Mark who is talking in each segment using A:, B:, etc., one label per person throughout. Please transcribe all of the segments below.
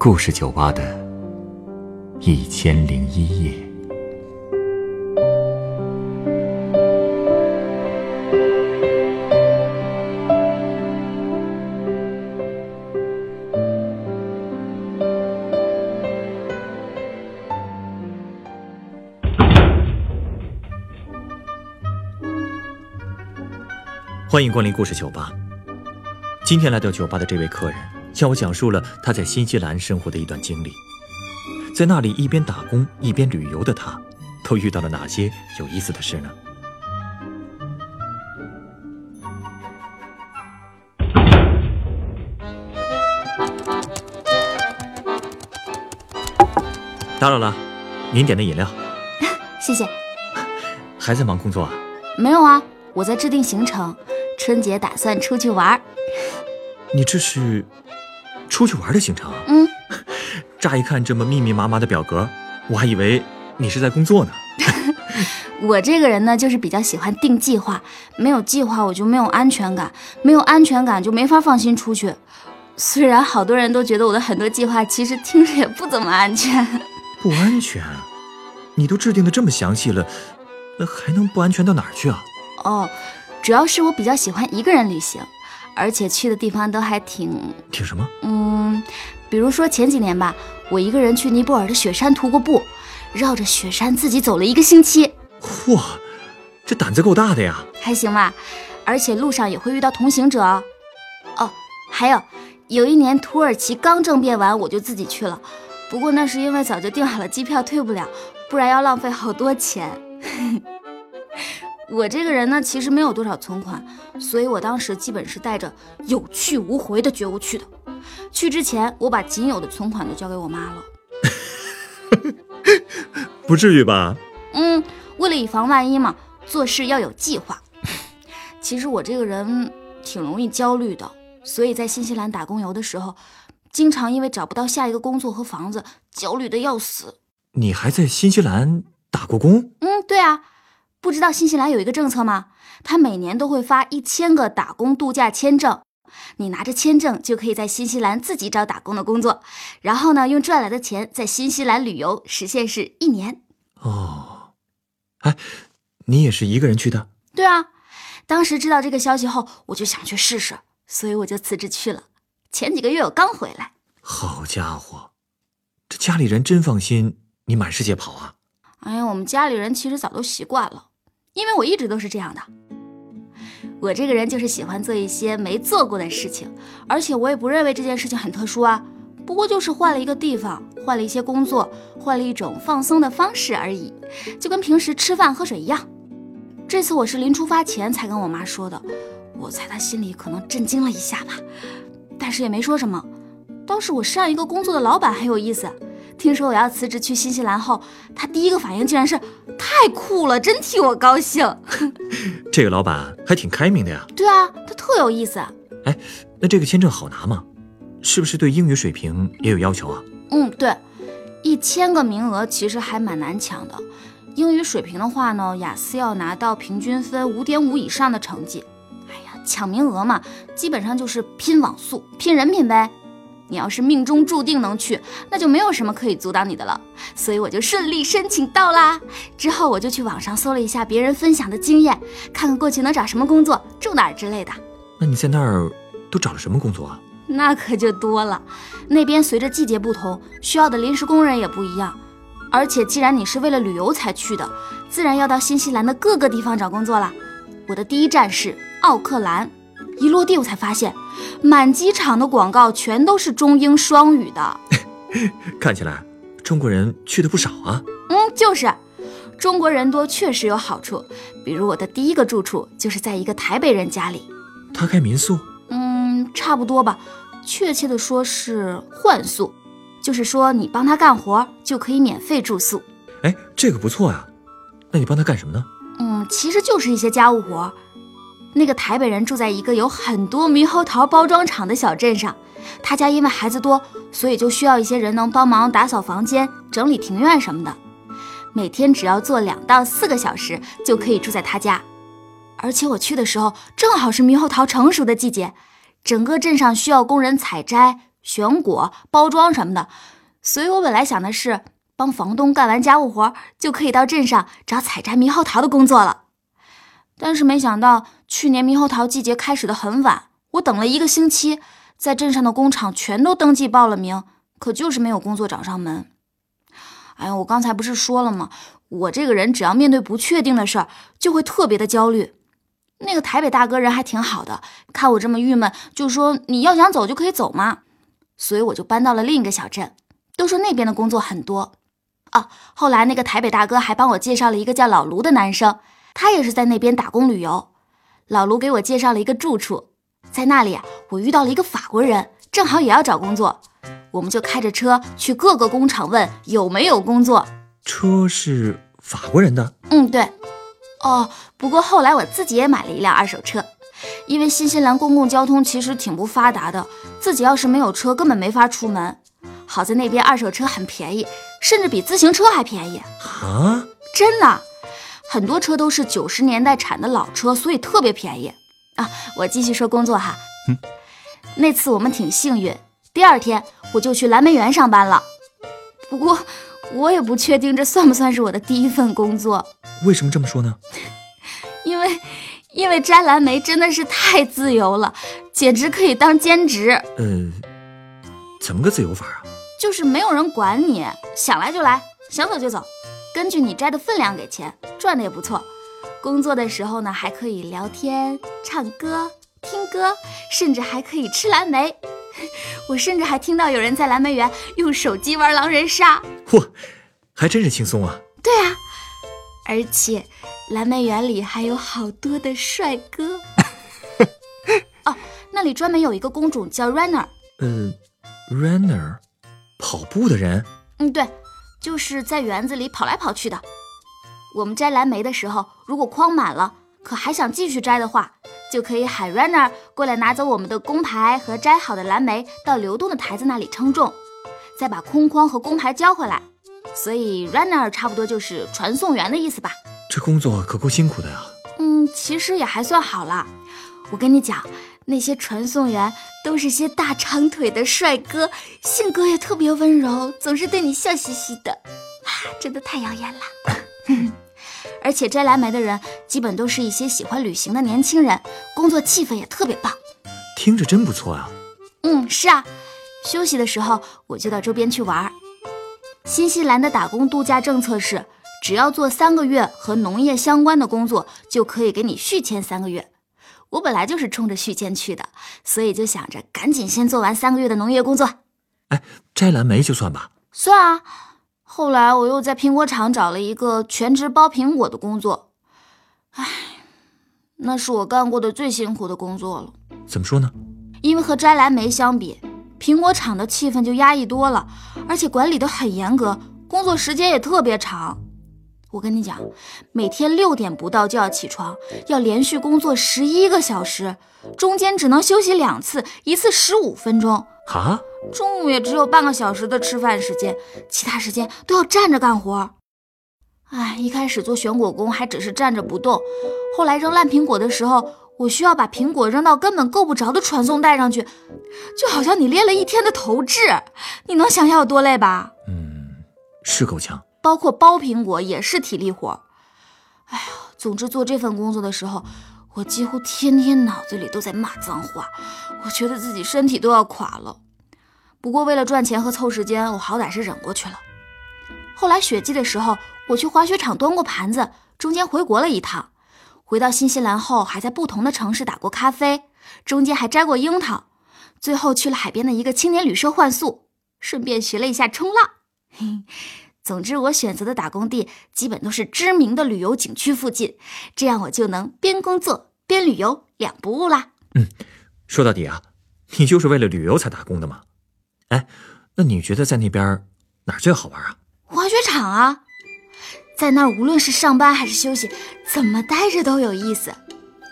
A: 故事酒吧的一千零一夜。
B: 欢迎光临故事酒吧。今天来到酒吧的这位客人，向我讲述了他在新西兰生活的一段经历。在那里一边打工一边旅游的他，都遇到了哪些有意思的事呢？打扰了，您点的饮料。
C: 谢谢。
B: 还在忙工作啊？
C: 没有啊，我在制定行程。春节打算出去玩。
B: 你这是出去玩的行程？
C: 嗯。
B: 乍一看这么密密麻麻的表格，我还以为你是在工作呢。
C: 我这个人呢，就是比较喜欢定计划，没有计划我就没有安全感，没有安全感就没法放心出去。虽然好多人都觉得我的很多计划其实听着也不怎么安全。
B: 不安全？你都制定的这么详细了，那还能不安全到哪儿去啊？
C: 哦，主要是我比较喜欢一个人旅行，而且去的地方都还挺……
B: 挺什么？
C: 嗯，比如说前几年吧，我一个人去尼泊尔的雪山徒过步，绕着雪山自己走了一个星期。
B: 嚯，这胆子够大的呀！
C: 还行吧，而且路上也会遇到同行者。哦，还有，有一年土耳其刚政变完，我就自己去了。不过那是因为早就订好了机票，退不了，不然要浪费好多钱。我这个人呢，其实没有多少存款，所以我当时基本是带着有去无回的觉悟去的。去之前，我把仅有的存款都交给我妈了。
B: 不至于吧？
C: 嗯，为了以防万一嘛，做事要有计划。其实我这个人挺容易焦虑的，所以在新西兰打工游的时候。经常因为找不到下一个工作和房子，焦虑的要死。
B: 你还在新西兰打过工？
C: 嗯，对啊。不知道新西兰有一个政策吗？他每年都会发一千个打工度假签证，你拿着签证就可以在新西兰自己找打工的工作，然后呢，用赚来的钱在新西兰旅游，时限是一年。
B: 哦，哎，你也是一个人去的？
C: 对啊。当时知道这个消息后，我就想去试试，所以我就辞职去了。前几个月我刚回来，
B: 好家伙，这家里人真放心你满世界跑啊！
C: 哎呀，我们家里人其实早都习惯了，因为我一直都是这样的。我这个人就是喜欢做一些没做过的事情，而且我也不认为这件事情很特殊啊，不过就是换了一个地方，换了一些工作，换了一种放松的方式而已，就跟平时吃饭喝水一样。这次我是临出发前才跟我妈说的，我猜她心里可能震惊了一下吧。但是也没说什么，倒是我上一个工作的老板很有意思。听说我要辞职去新西兰后，他第一个反应竟然是太酷了，真替我高兴。
B: 这个老板还挺开明的呀。
C: 对啊，他特有意思。
B: 哎，那这个签证好拿吗？是不是对英语水平也有要求啊？
C: 嗯，对，一千个名额其实还蛮难抢的。英语水平的话呢，雅思要拿到平均分五点五以上的成绩。哎呀抢名额嘛，基本上就是拼网速、拼人品呗。你要是命中注定能去，那就没有什么可以阻挡你的了。所以我就顺利申请到啦。之后我就去网上搜了一下别人分享的经验，看看过去能找什么工作、住哪儿之类的。
B: 那你在那儿都找了什么工作啊？
C: 那可就多了。那边随着季节不同，需要的临时工人也不一样。而且既然你是为了旅游才去的，自然要到新西兰的各个地方找工作了。我的第一站是。奥克兰，一落地我才发现，满机场的广告全都是中英双语的。
B: 看起来中国人去的不少啊。
C: 嗯，就是，中国人多确实有好处。比如我的第一个住处就是在一个台北人家里。
B: 他开民宿？
C: 嗯，差不多吧。确切的说是换宿，就是说你帮他干活就可以免费住宿。
B: 哎，这个不错呀。那你帮他干什么呢？
C: 嗯，其实就是一些家务活。那个台北人住在一个有很多猕猴桃包装厂的小镇上，他家因为孩子多，所以就需要一些人能帮忙打扫房间、整理庭院什么的。每天只要做两到四个小时，就可以住在他家。而且我去的时候正好是猕猴桃成熟的季节，整个镇上需要工人采摘、选果、包装什么的。所以我本来想的是帮房东干完家务活，就可以到镇上找采摘猕猴桃的工作了。但是没想到去年猕猴桃季节开始的很晚，我等了一个星期，在镇上的工厂全都登记报了名，可就是没有工作找上门。哎呀，我刚才不是说了吗？我这个人只要面对不确定的事儿，就会特别的焦虑。那个台北大哥人还挺好的，看我这么郁闷，就说你要想走就可以走嘛。所以我就搬到了另一个小镇，都说那边的工作很多。哦，后来那个台北大哥还帮我介绍了一个叫老卢的男生，他也是在那边打工旅游。老卢给我介绍了一个住处，在那里我遇到了一个法国人，正好也要找工作。我们就开着车去各个工厂问有没有工作。
B: 车是法国人的？
C: 嗯，对。哦，不过后来我自己也买了一辆二手车，因为新西兰公共交通其实挺不发达的，自己要是没有车根本没法出门。好在那边二手车很便宜，甚至比自行车还便宜。
B: 啊，
C: 真的，很多车都是九十年代产的老车，所以特别便宜。啊，我继续说工作哈。
B: 嗯，
C: 那次我们挺幸运。第二天我就去蓝莓园上班了，不过我也不确定这算不算是我的第一份工作。
B: 为什么这么说呢？
C: 因为，因为摘蓝莓真的是太自由了，简直可以当兼职。
B: 呃，怎么个自由法啊？
C: 就是没有人管你，想来就来，想走就走，根据你摘的分量给钱，赚的也不错。工作的时候呢，还可以聊天、唱歌、听歌，甚至还可以吃蓝莓。我甚至还听到有人在蓝莓园用手机玩狼人杀，
B: 嚯，还真是轻松啊！
C: 对啊，而且蓝莓园里还有好多的帅哥。哦，那里专门有一个工种叫 runner。
B: 呃，runner，跑步的人。
C: 嗯，对，就是在园子里跑来跑去的。我们摘蓝莓的时候，如果筐满了，可还想继续摘的话。就可以喊 runner 过来拿走我们的工牌和摘好的蓝莓，到流动的台子那里称重，再把空筐和工牌交回来。所以 runner 差不多就是传送员的意思吧？
B: 这工作可够辛苦的呀。
C: 嗯，其实也还算好啦。我跟你讲，那些传送员都是些大长腿的帅哥，性格也特别温柔，总是对你笑嘻嘻的，啊，真的太养眼了。而且摘蓝莓的人基本都是一些喜欢旅行的年轻人，工作气氛也特别棒，
B: 听着真不错啊。
C: 嗯，是啊，休息的时候我就到周边去玩。新西兰的打工度假政策是，只要做三个月和农业相关的工作，就可以给你续签三个月。我本来就是冲着续签去的，所以就想着赶紧先做完三个月的农业工作。
B: 哎，摘蓝莓就算吧？
C: 算啊。后来我又在苹果厂找了一个全职包苹果的工作，哎，那是我干过的最辛苦的工作了。
B: 怎么说呢？
C: 因为和摘蓝莓相比，苹果厂的气氛就压抑多了，而且管理的很严格，工作时间也特别长。我跟你讲，每天六点不到就要起床，要连续工作十一个小时，中间只能休息两次，一次十五分钟。
B: 啊？
C: 中午也只有半个小时的吃饭时间，其他时间都要站着干活。哎，一开始做选果工还只是站着不动，后来扔烂苹果的时候，我需要把苹果扔到根本够不着的传送带上去，就好像你练了一天的投掷，你能想象有多累吧？
B: 嗯，是够呛。
C: 包括剥苹果也是体力活。哎呀，总之做这份工作的时候，我几乎天天脑子里都在骂脏话，我觉得自己身体都要垮了。不过为了赚钱和凑时间，我好歹是忍过去了。后来雪季的时候，我去滑雪场端过盘子，中间回国了一趟。回到新西兰后，还在不同的城市打过咖啡，中间还摘过樱桃。最后去了海边的一个青年旅社换宿，顺便学了一下冲浪。嘿，总之我选择的打工地基本都是知名的旅游景区附近，这样我就能边工作边旅游，两不误啦。
B: 嗯，说到底啊，你就是为了旅游才打工的吗？哎，那你觉得在那边哪儿最好玩啊？
C: 滑雪场啊，在那儿无论是上班还是休息，怎么待着都有意思。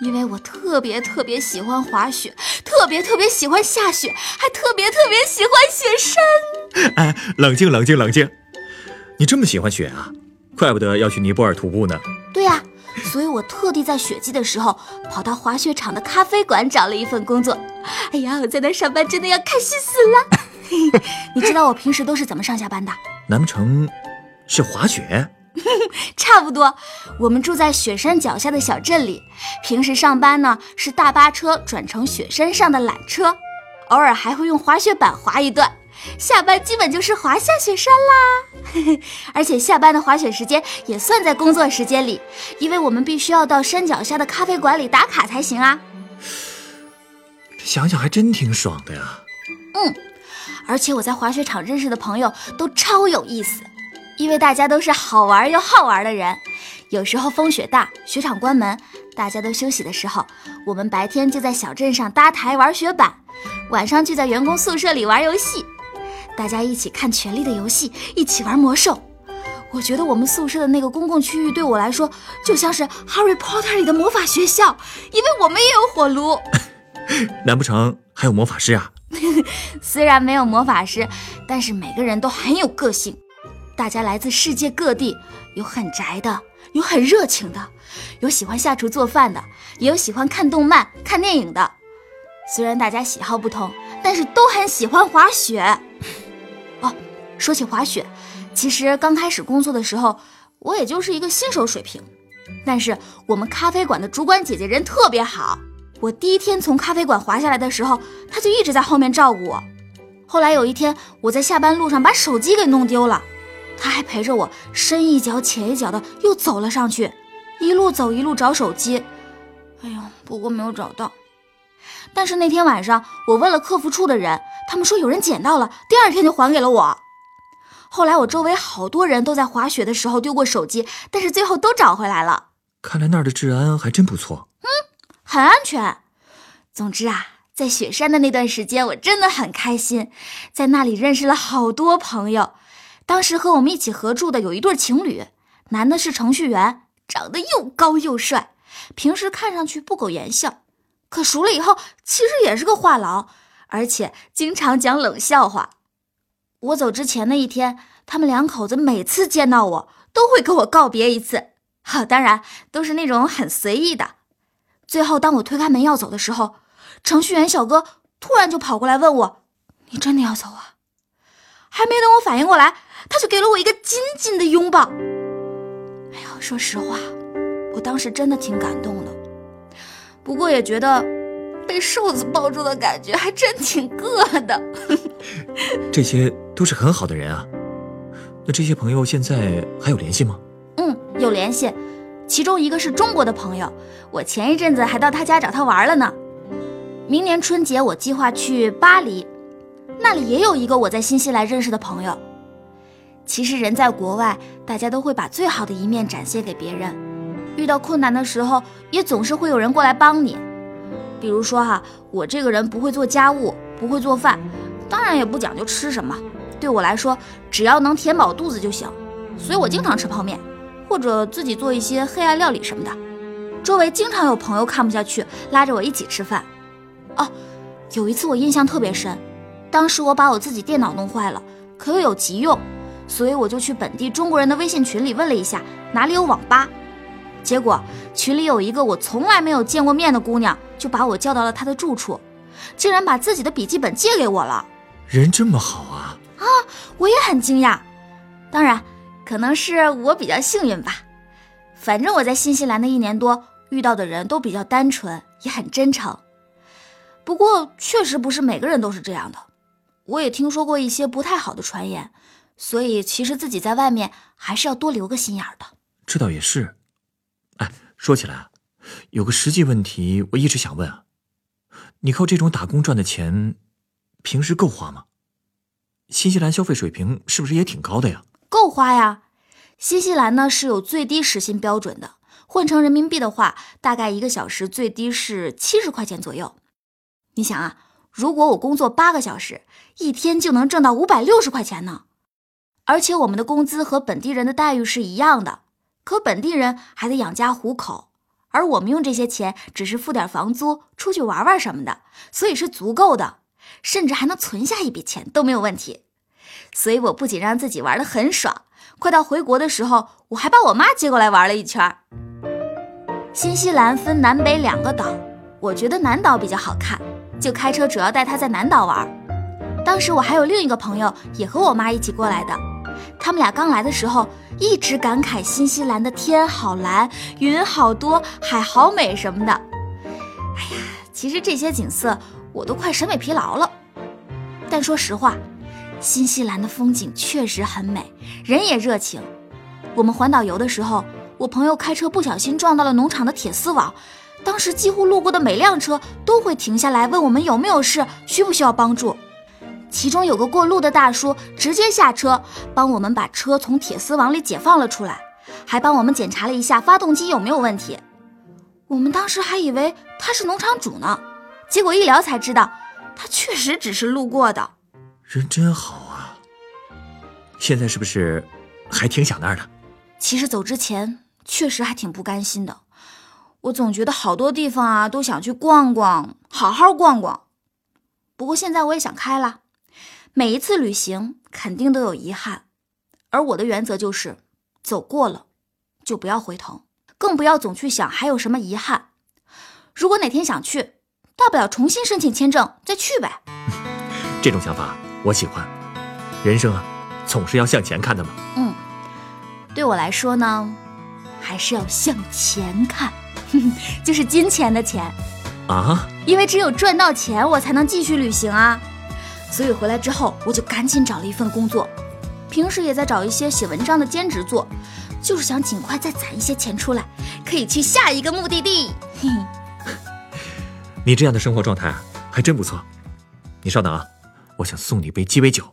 C: 因为我特别特别喜欢滑雪，特别特别喜欢下雪，还特别特别喜欢雪山。
B: 哎，冷静冷静冷静！你这么喜欢雪啊？怪不得要去尼泊尔徒步呢。
C: 对呀，所以我特地在雪季的时候跑到滑雪场的咖啡馆找了一份工作。哎呀，我在那上班真的要开心死了。你知道我平时都是怎么上下班的？
B: 难不成是滑雪？
C: 差不多。我们住在雪山脚下的小镇里，平时上班呢是大巴车转成雪山上的缆车，偶尔还会用滑雪板滑一段。下班基本就是滑下雪山啦。而且下班的滑雪时间也算在工作时间里，因为我们必须要到山脚下的咖啡馆里打卡才行啊。
B: 想想还真挺爽的呀。
C: 嗯，而且我在滑雪场认识的朋友都超有意思，因为大家都是好玩又好玩的人。有时候风雪大，雪场关门，大家都休息的时候，我们白天就在小镇上搭台玩雪板，晚上就在员工宿舍里玩游戏。大家一起看《权力的游戏》，一起玩魔兽。我觉得我们宿舍的那个公共区域对我来说，就像是《Harry Potter》里的魔法学校，因为我们也有火炉。
B: 难不成还有魔法师啊？
C: 虽然没有魔法师，但是每个人都很有个性。大家来自世界各地，有很宅的，有很热情的，有喜欢下厨做饭的，也有喜欢看动漫、看电影的。虽然大家喜好不同，但是都很喜欢滑雪。说起滑雪，其实刚开始工作的时候，我也就是一个新手水平。但是我们咖啡馆的主管姐姐人特别好，我第一天从咖啡馆滑下来的时候，她就一直在后面照顾我。后来有一天，我在下班路上把手机给弄丢了，她还陪着我深一脚浅一脚的又走了上去，一路走一路找手机。哎呦，不过没有找到。但是那天晚上，我问了客服处的人，他们说有人捡到了，第二天就还给了我。后来我周围好多人都在滑雪的时候丢过手机，但是最后都找回来了。
B: 看来那儿的治安还真不错。
C: 嗯，很安全。总之啊，在雪山的那段时间，我真的很开心，在那里认识了好多朋友。当时和我们一起合住的有一对情侣，男的是程序员，长得又高又帅，平时看上去不苟言笑。可熟了以后，其实也是个话痨，而且经常讲冷笑话。我走之前的一天，他们两口子每次见到我，都会跟我告别一次，哈，当然都是那种很随意的。最后，当我推开门要走的时候，程序员小哥突然就跑过来问我：“你真的要走啊？”还没等我反应过来，他就给了我一个紧紧的拥抱。哎呀，说实话，我当时真的挺感动的。不过也觉得被瘦子抱住的感觉还真挺硌的。
B: 这些都是很好的人啊，那这些朋友现在还有联系吗？
C: 嗯，有联系。其中一个是中国的朋友，我前一阵子还到他家找他玩了呢。明年春节我计划去巴黎，那里也有一个我在新西兰认识的朋友。其实人在国外，大家都会把最好的一面展现给别人。遇到困难的时候，也总是会有人过来帮你。比如说哈，我这个人不会做家务，不会做饭，当然也不讲究吃什么。对我来说，只要能填饱肚子就行。所以我经常吃泡面，或者自己做一些黑暗料理什么的。周围经常有朋友看不下去，拉着我一起吃饭。哦，有一次我印象特别深，当时我把我自己电脑弄坏了，可又有急用，所以我就去本地中国人的微信群里问了一下，哪里有网吧。结果群里有一个我从来没有见过面的姑娘，就把我叫到了她的住处，竟然把自己的笔记本借给我了。
B: 人这么好啊！
C: 啊，我也很惊讶。当然，可能是我比较幸运吧。反正我在新西兰的一年多，遇到的人都比较单纯，也很真诚。不过，确实不是每个人都是这样的。我也听说过一些不太好的传言，所以其实自己在外面还是要多留个心眼的。
B: 这倒也是。哎，说起来啊，有个实际问题，我一直想问啊，你靠这种打工赚的钱，平时够花吗？新西兰消费水平是不是也挺高的呀？
C: 够花呀，新西兰呢是有最低时薪标准的，换成人民币的话，大概一个小时最低是七十块钱左右。你想啊，如果我工作八个小时，一天就能挣到五百六十块钱呢。而且我们的工资和本地人的待遇是一样的。可本地人还得养家糊口，而我们用这些钱只是付点房租、出去玩玩什么的，所以是足够的，甚至还能存下一笔钱都没有问题。所以我不仅让自己玩得很爽，快到回国的时候，我还把我妈接过来玩了一圈。新西兰分南北两个岛，我觉得南岛比较好看，就开车主要带她在南岛玩。当时我还有另一个朋友也和我妈一起过来的，他们俩刚来的时候一直感慨新西兰的天好蓝，云好多，海好美什么的。哎呀，其实这些景色我都快审美疲劳了。但说实话，新西兰的风景确实很美，人也热情。我们环岛游的时候，我朋友开车不小心撞到了农场的铁丝网。当时几乎路过的每辆车都会停下来问我们有没有事，需不需要帮助。其中有个过路的大叔直接下车帮我们把车从铁丝网里解放了出来，还帮我们检查了一下发动机有没有问题。我们当时还以为他是农场主呢，结果一聊才知道，他确实只是路过的。
B: 人真好啊！现在是不是还挺想那儿的？
C: 其实走之前确实还挺不甘心的。我总觉得好多地方啊都想去逛逛，好好逛逛。不过现在我也想开了，每一次旅行肯定都有遗憾，而我的原则就是走过了就不要回头，更不要总去想还有什么遗憾。如果哪天想去，大不了重新申请签证再去呗。
B: 这种想法我喜欢。人生啊，总是要向前看的嘛。
C: 嗯，对我来说呢，还是要向前看。就是金钱的钱，
B: 啊！
C: 因为只有赚到钱，我才能继续旅行啊。所以回来之后，我就赶紧找了一份工作，平时也在找一些写文章的兼职做，就是想尽快再攒一些钱出来，可以去下一个目的地。嘿，
B: 你这样的生活状态还真不错。你稍等啊，我想送你一杯鸡尾酒。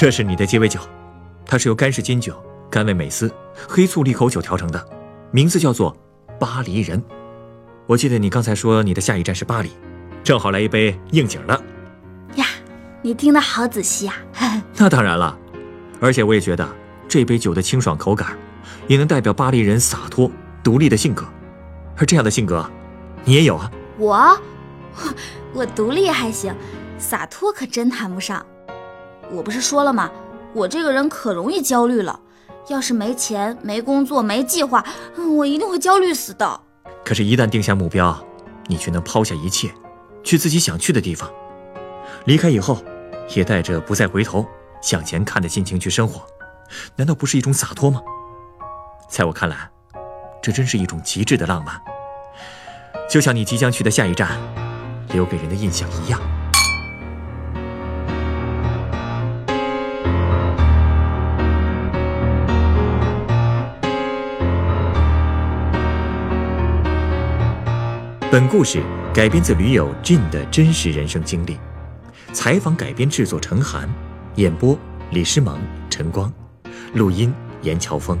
B: 这是你的鸡尾酒，它是由干式金酒、甘味美思、黑醋利口酒调成的，名字叫做巴黎人。我记得你刚才说你的下一站是巴黎，正好来一杯应景的。
C: 呀，你听得好仔细啊！
B: 那当然了，而且我也觉得这杯酒的清爽口感，也能代表巴黎人洒脱独立的性格。而这样的性格，你也有啊？
C: 我，我独立还行，洒脱可真谈不上。我不是说了吗？我这个人可容易焦虑了。要是没钱、没工作、没计划，我一定会焦虑死的。
B: 可是，一旦定下目标，你却能抛下一切，去自己想去的地方。离开以后，也带着不再回头、向前看的心情去生活，难道不是一种洒脱吗？在我看来，这真是一种极致的浪漫。就像你即将去的下一站，留给人的印象一样。本故事改编自驴友 Jin 的真实人生经历，采访改编制作陈寒，演播李诗萌、陈光，录音严乔峰。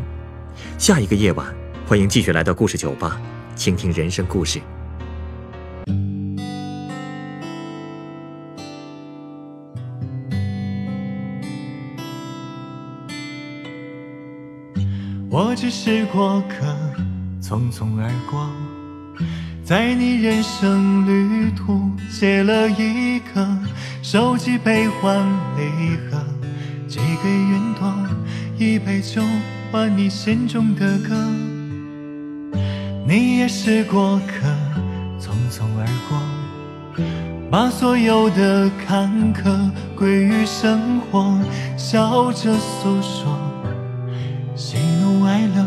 B: 下一个夜晚，欢迎继续来到故事酒吧，倾听人生故事。
D: 我只是过客，匆匆而过。在你人生旅途写了一个手机悲欢离合，寄给云朵一杯酒，换你心中的歌。你也是过客，匆匆而过，把所有的坎坷归于生活，笑着诉说喜怒哀乐，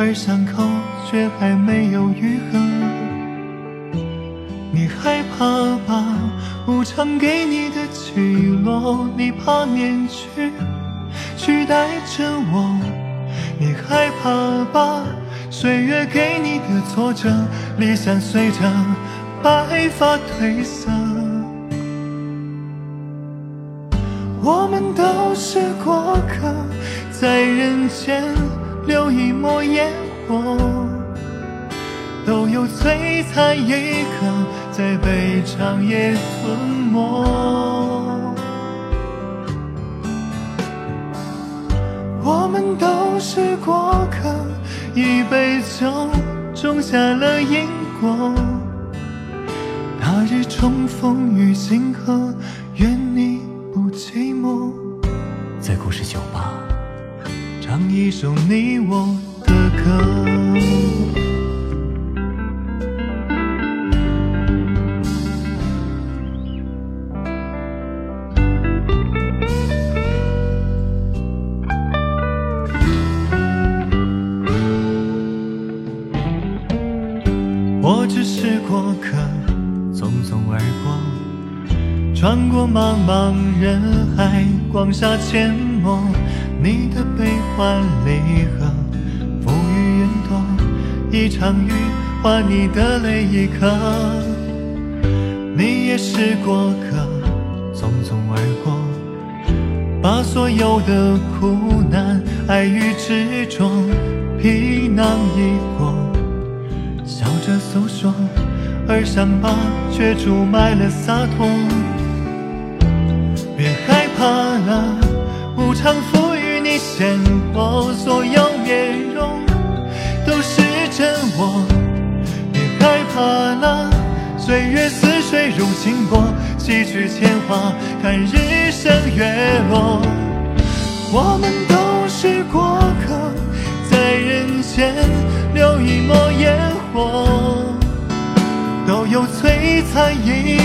D: 而伤口却还没有愈合。害怕吧，无常给你的起落，你怕面具取代着我。你害怕吧，岁月给你的挫折，理想随着白发褪色。我们都是过客，在人间留一抹烟火，都有璀璨一刻。在被长夜吞没，我们都是过客，一杯酒，种下了因果。那日重逢于星河，愿你不寂寞。
A: 在故事酒吧，
D: 唱一首你我的歌。光下阡陌。你的悲欢离合，浮于云朵，一场雨换你的泪一颗。你也是过客，匆匆而过，把所有的苦难、爱与执着，皮囊一过。笑着诉说，而伤疤却注满了洒脱。别害怕了，无常赋予你鲜活，所有面容都是真我。别害怕了，岁月似水如清波，洗去铅华，看日升月落。我们都是过客，在人间留一抹烟。火，都有璀璨一刻，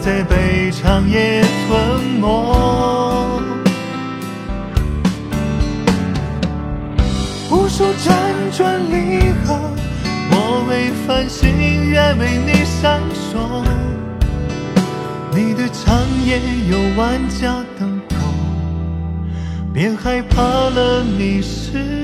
D: 在悲长夜吞没。数辗转离合，我为繁星，愿为你闪烁。你的长夜有万家灯火，别害怕了，你是。